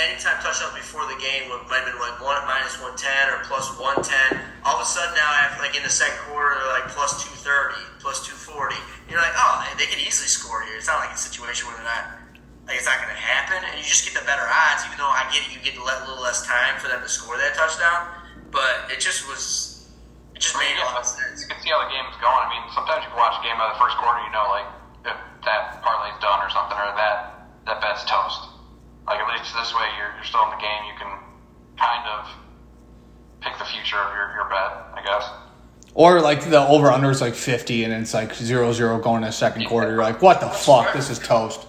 anytime touchdown before the game would might have been like one minus one ten or plus one ten. All of a sudden now, after like in the second quarter, they're like plus two thirty, plus two forty. You're like, oh, they, they could easily score here. It's not like a situation where they're not like it's not going to happen, and you just get the better odds. Even though I get it, you get a little less time for them to score that touchdown, but it just was. It just made yeah, you can see how the game's going. I mean, sometimes you can watch a game by the first quarter, you know, like if that parlay's done or something, or that that bet's toast. Like at least this way, you're you're still in the game. You can kind of pick the future of your, your bet, I guess. Or like the over under is like 50 and it's like 0 0 going to the second quarter. You're like, what the fuck? This is toast.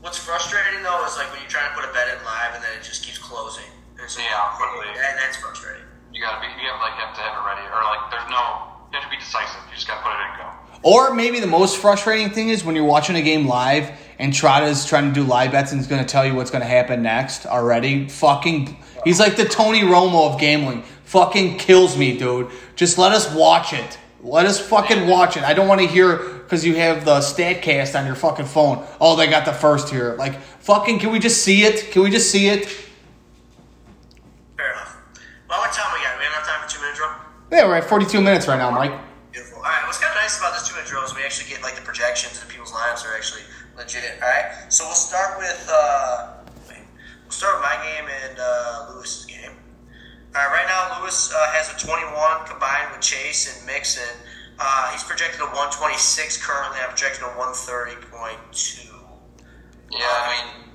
What's frustrating though is like when you're trying to put a bet in live and then it just keeps closing. And so Yeah, quickly. and that's frustrating. You gotta be, you have like have to have it ready, or like there's no, you have to be decisive. You just gotta put it in and go. Or maybe the most frustrating thing is when you're watching a game live and Trotta's trying to do live bets and is going to tell you what's going to happen next already. Fucking, he's like the Tony Romo of gambling. Fucking kills me, dude. Just let us watch it. Let us fucking watch it. I don't want to hear because you have the Statcast on your fucking phone. Oh, they got the first here. Like, fucking, can we just see it? Can we just see it? Fair enough. Well, what time we got? We have enough time for two minute drill? Yeah, we're at 42 minutes right now, Mike. Beautiful. All right. What's kind of nice about this two minute drill is we actually get like the projections and people's lives are actually legit. All right. So we'll start with uh, wait. We'll start with my game and uh, Lewis's game. All right. Right now, Lewis uh, has a 21 combined with Chase and Mixon. Uh, he's projected a 126 currently. I'm projecting a 130.2. Yeah, I mean,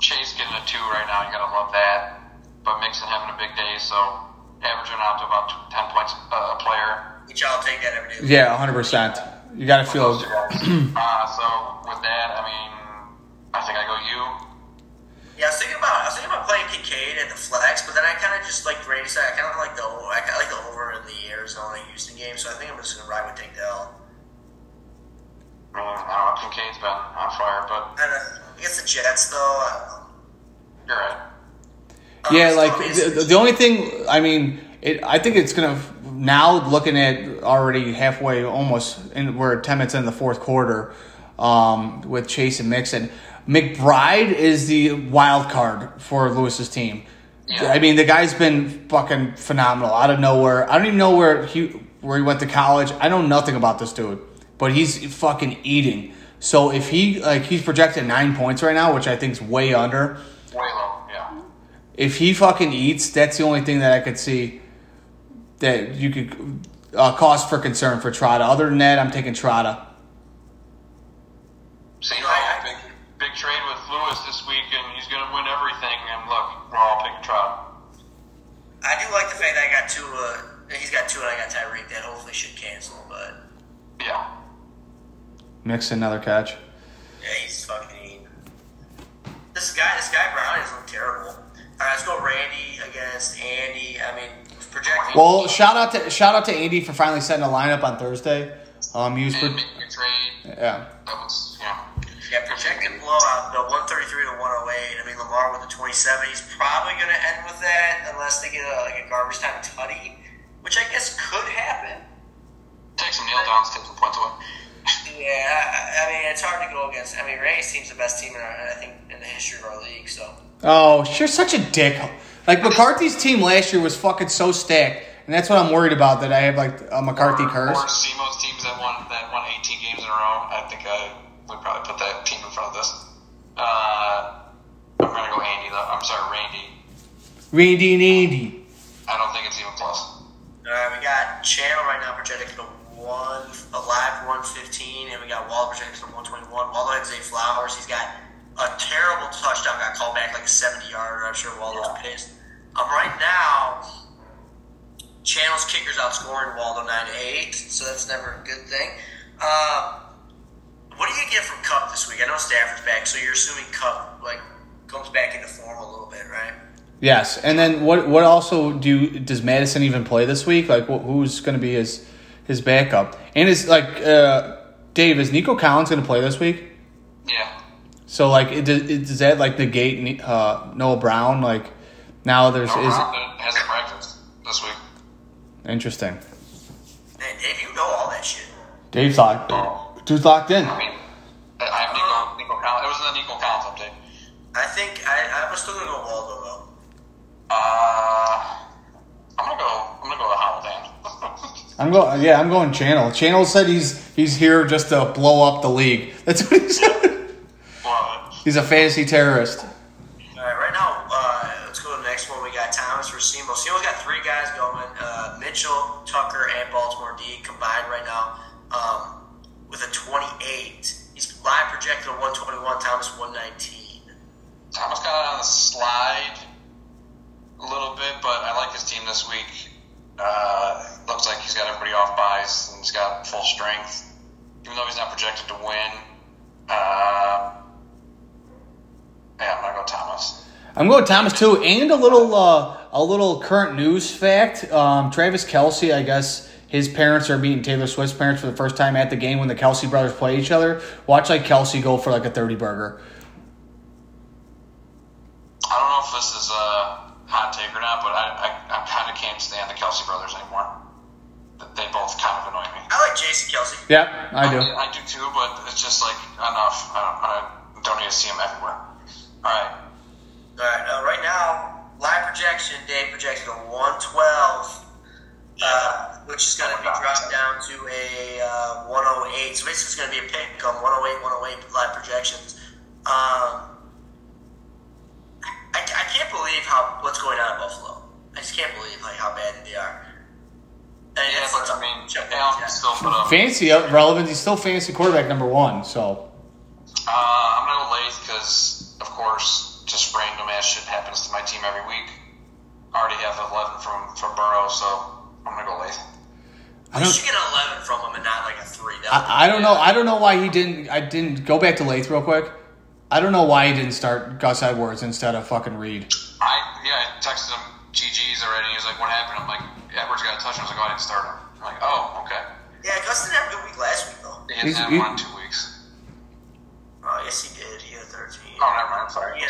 Chase getting a two right now, you gotta love that. But Mixon having a big day, so averaging out to about 10 points uh, a player. Which I'll take that every day. Yeah, 100%. You got to feel. those uh, so with that, I mean, I think I go you. Yeah, I was thinking about I was thinking about playing Kincaid at the flex, but then I kind of just like Brady said, I kind of like the I kind of like the over in the Arizona Houston game, so I think I'm just gonna ride with Tank Dell. I mean, I don't know, Kincaid's been on fire, but And uh, against the Jets, though, I don't know. you're right. Um, Yeah, like amazing. the, the only thing I mean, it, I think it's gonna now looking at already halfway, almost, and we're ten minutes in the fourth quarter, um, with Chase and Mixon. McBride is the wild card for Lewis's team. Yeah. I mean, the guy's been fucking phenomenal out of nowhere. I don't even know where he where he went to college. I know nothing about this dude, but he's fucking eating. So if he like he's projected nine points right now, which I think is way under Way low, yeah. if he fucking eats, that's the only thing that I could see that you could uh, cause for concern for Trotta. Other than that, I'm taking Trotta. St. No, I- Paul, big, big trade with Lewis this week, and he's going to win everything. And look, we're all picking Trout. I do like the fact that I got two. Uh, he's got two, and I got Tyreek. That hopefully should cancel, but Yeah. Mix another catch. yeah, he's fucking. This guy, this guy Brown is look terrible. All right, let's go Randy against Andy. I mean, projecting. Well, shout out to shout out to Andy for finally setting a lineup on Thursday. Um, he was And pro- making a trade. yeah. That was, yeah. Yeah, projected blowout, the 133 to 108. I mean, Lamar with the 27. He's probably going to end with that unless they get a, like a garbage time tutty, which I guess could happen. Take some nail downs, take some points away. Yeah, I, I mean it's hard to go against. I mean Ray's team's the best team in our, I think in the history of our league. So Oh, you're such a dick. Like McCarthy's team last year was fucking so stacked, and that's what I'm worried about. That I have like a McCarthy or, curse. Or Simo's teams that won that won 18 games in a row. I think I would probably put that team in front of this. Uh, I'm gonna go Andy though. I'm sorry, Randy. Randy and Andy. I don't think it's even close. all right, we got Channel right now projected to one alive one fifteen, and we got Waldo projected to one twenty one. Waldo had Zay Flowers. He's got a terrible touchdown. Got called back like a seventy yarder. I'm sure Waldo's pissed. Um, right now, Channel's kickers outscoring Waldo nine to eight, so that's never a good thing. Um, what do you get from Kupp this week? I know Stafford's back, so you're assuming Kupp like comes back into form a little bit, right? Yes, and then what? What also do you, does Mattison even play this week? Like, wh- who's going to be his his backup? And is like uh, Dave is Nico Collins going to play this week? Yeah. So like, it, it, does that like negate uh, Noah Brown? Like now there's No, is hasn't practiced this week. interesting. Man, Dave, you know all that shit. Dave's locked. Dude's locked in. I mean, I I have Nico, Nico Collins. It was in the Nico Collins update. I think I, I'm still gonna go Waldo though. Uh, I'm gonna go. I'm gonna go with Holiday. I'm going. Yeah, I'm going. Channel. Channel said he's he's here just to blow up the league. That's what he said. Love it. He's a fantasy terrorist. Mitchell, Tucker, and Baltimore D combined right now um, with a 28. He's live projected at 121. Thomas 119. Thomas got on the slide a little bit, but I like his team this week. Uh, looks like he's got everybody off buys and he's got full strength, even though he's not projected to win. Uh, yeah, I'm gonna go Thomas. I'm going Thomas too, and a little uh, a little current news fact. Um, Travis Kelce, I guess his parents are meeting Taylor Swift's parents for the first time at the game when the Kelce brothers play each other. Watch like Kelce go for like a thirty burger. I don't know if this is a hot take or not, but I, I, I kind of can't stand the Kelce brothers anymore. They both kind of annoy me. I like Jason Kelce. Yeah, I do. I, do too, but it's just like enough. I don't, I don't need to see him everywhere. All right. All right, uh, right now, live projection, Dave projected a 112, uh, which is going to be dropped down to a uh, 108. So basically, it's going to be a pick on 108, 108 live projections. Um, I, I can't believe how what's going on in Buffalo. I just can't believe like how bad they are. And Yeah, it's- but I mean, Allen can still put up. Fancy uh, relevant. He's still fantasy quarterback number one. So Uh, I'm gonna go Lath because, of course, just random ass shit happens to my team every week. I already have 11 from from Burrow, so I'm gonna go Lath. I you don't. should get an 11 from him and not like a 3. I, I don't know. I don't know why he didn't. I didn't go back to Lath real quick. I don't know why he didn't start Gus Edwards instead of fucking Reed. I yeah, I texted him GG's already. He was like, "What happened?" I'm like, "Edwards got a touchdown." I was like, "Oh, I didn't start him." I'm like, "Oh, okay." yeah, Gus didn't have a good week last week, though. He had he- one in two weeks. Oh, yes, he did. He had 13. Oh, never mind. I'm sorry.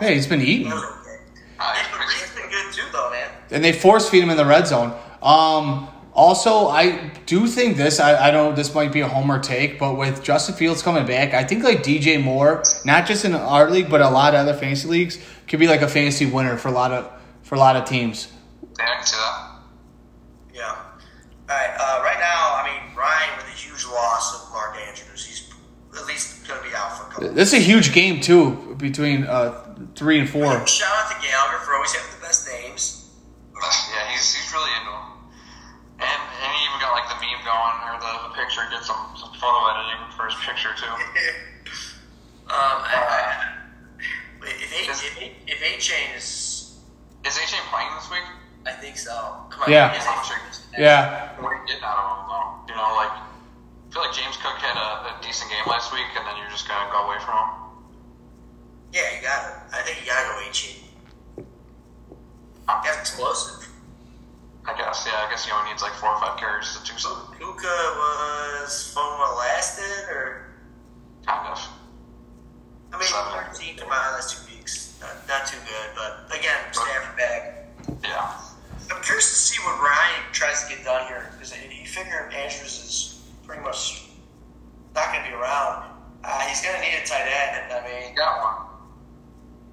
Yeah. Yeah, he's been eating. That was okay. Uh, Reed's been good too, though, man. and they force feed him in the red zone. Um, also, I do think this. I, I know this might be a homer take, but with Justin Fields coming back, I think like DJ Moore, not just in our league, but a lot of other fantasy leagues, could be like a fantasy winner for a lot of for a lot of teams. yeah, I can see that. Yeah. All right. Uh, right now, I mean, Ryan with a huge loss of Mark Andrews. He's at least going to be out for a couple. This is a huge game too between uh, three and four. Shout out to Gallagher for always having the best names. Yeah, he's he's really into him. And and he even got like the meme going or the, the picture. Did some, some photo editing for his picture too. um, I, I, if A if, if Achane is, Is AJ playing this week? I think so. Come on. Yeah. is Yeah, What are you getting out of him though? You know, like I feel like James Cook had a, a decent game last week, and then you're just gonna go away from him. Yeah, you got it. I think you got to go Chain. That's explosive. I guess. Yeah, I guess he only needs like four or five carries to do something. Kuka was while it lasted, or Kind of. I mean, Seven. 13 combined last two weeks. Not, not too good, but again, Stafford back. Yeah. I'm curious to see what Ryan tries to get done here because you figure Andrews is pretty much not going to be around. Uh, he's going to need a tight end. I mean, he got one.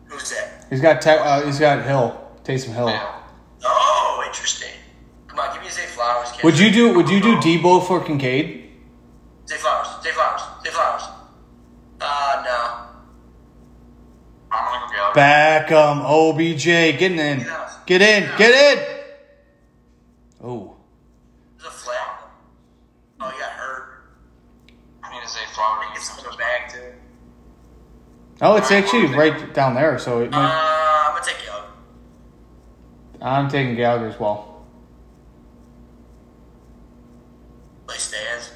Who's that? He's got te- uh, he's got Hill. Taysom Hill. Oh, interesting. Come on, give me Zay Flowers. Would you do Would you do Deebo for Kincaid? Zay Flowers. Zay Flowers. Zay Flowers. Uh, no. I'm gonna go Beckham, OBJ, getting in. Get in. Get in. Get in. Oh. Oh, it's actually right down there. So it Uh, I'm gonna take Young. I'm taking Gallagher as well. Play stands.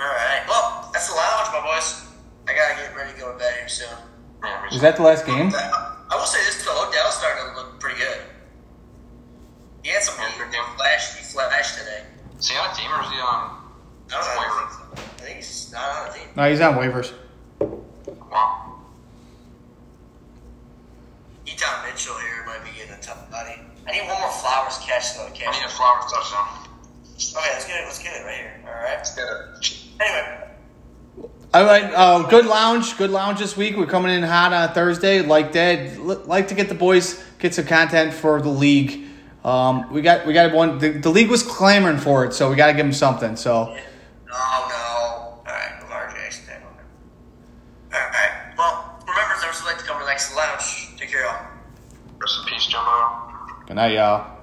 Alright. Well, that's the lounge, my boys. I gotta get ready to go to bed here soon. Yeah, Is that the last game? I will say this though, Odell's starting to look pretty good. He had some Yeah, good game. flash, he flashed today. Is he on a team or is he on? I don't know. I think he's not on the team. No, he's on waivers. Wow. Keaton Mitchell here might be getting a tough buddy. I need one more flowers catch though to I need a Flowers touchdown. Okay, let's get it. Let's get it right here. All right. Let's get it. Anyway, All right, uh, good lounge, good lounge this week. We're coming in hot on Thursday, like that. L- like to get the boys get some content for the league. Um, we got we got one. The, the league was clamoring for it, so we got to give them something. So no, no. All right, large Jackson. All right. Well, remember, Thursday like to come relax in the lounge. Take care, y'all. Rest in peace, Jumbo. good night, y'all.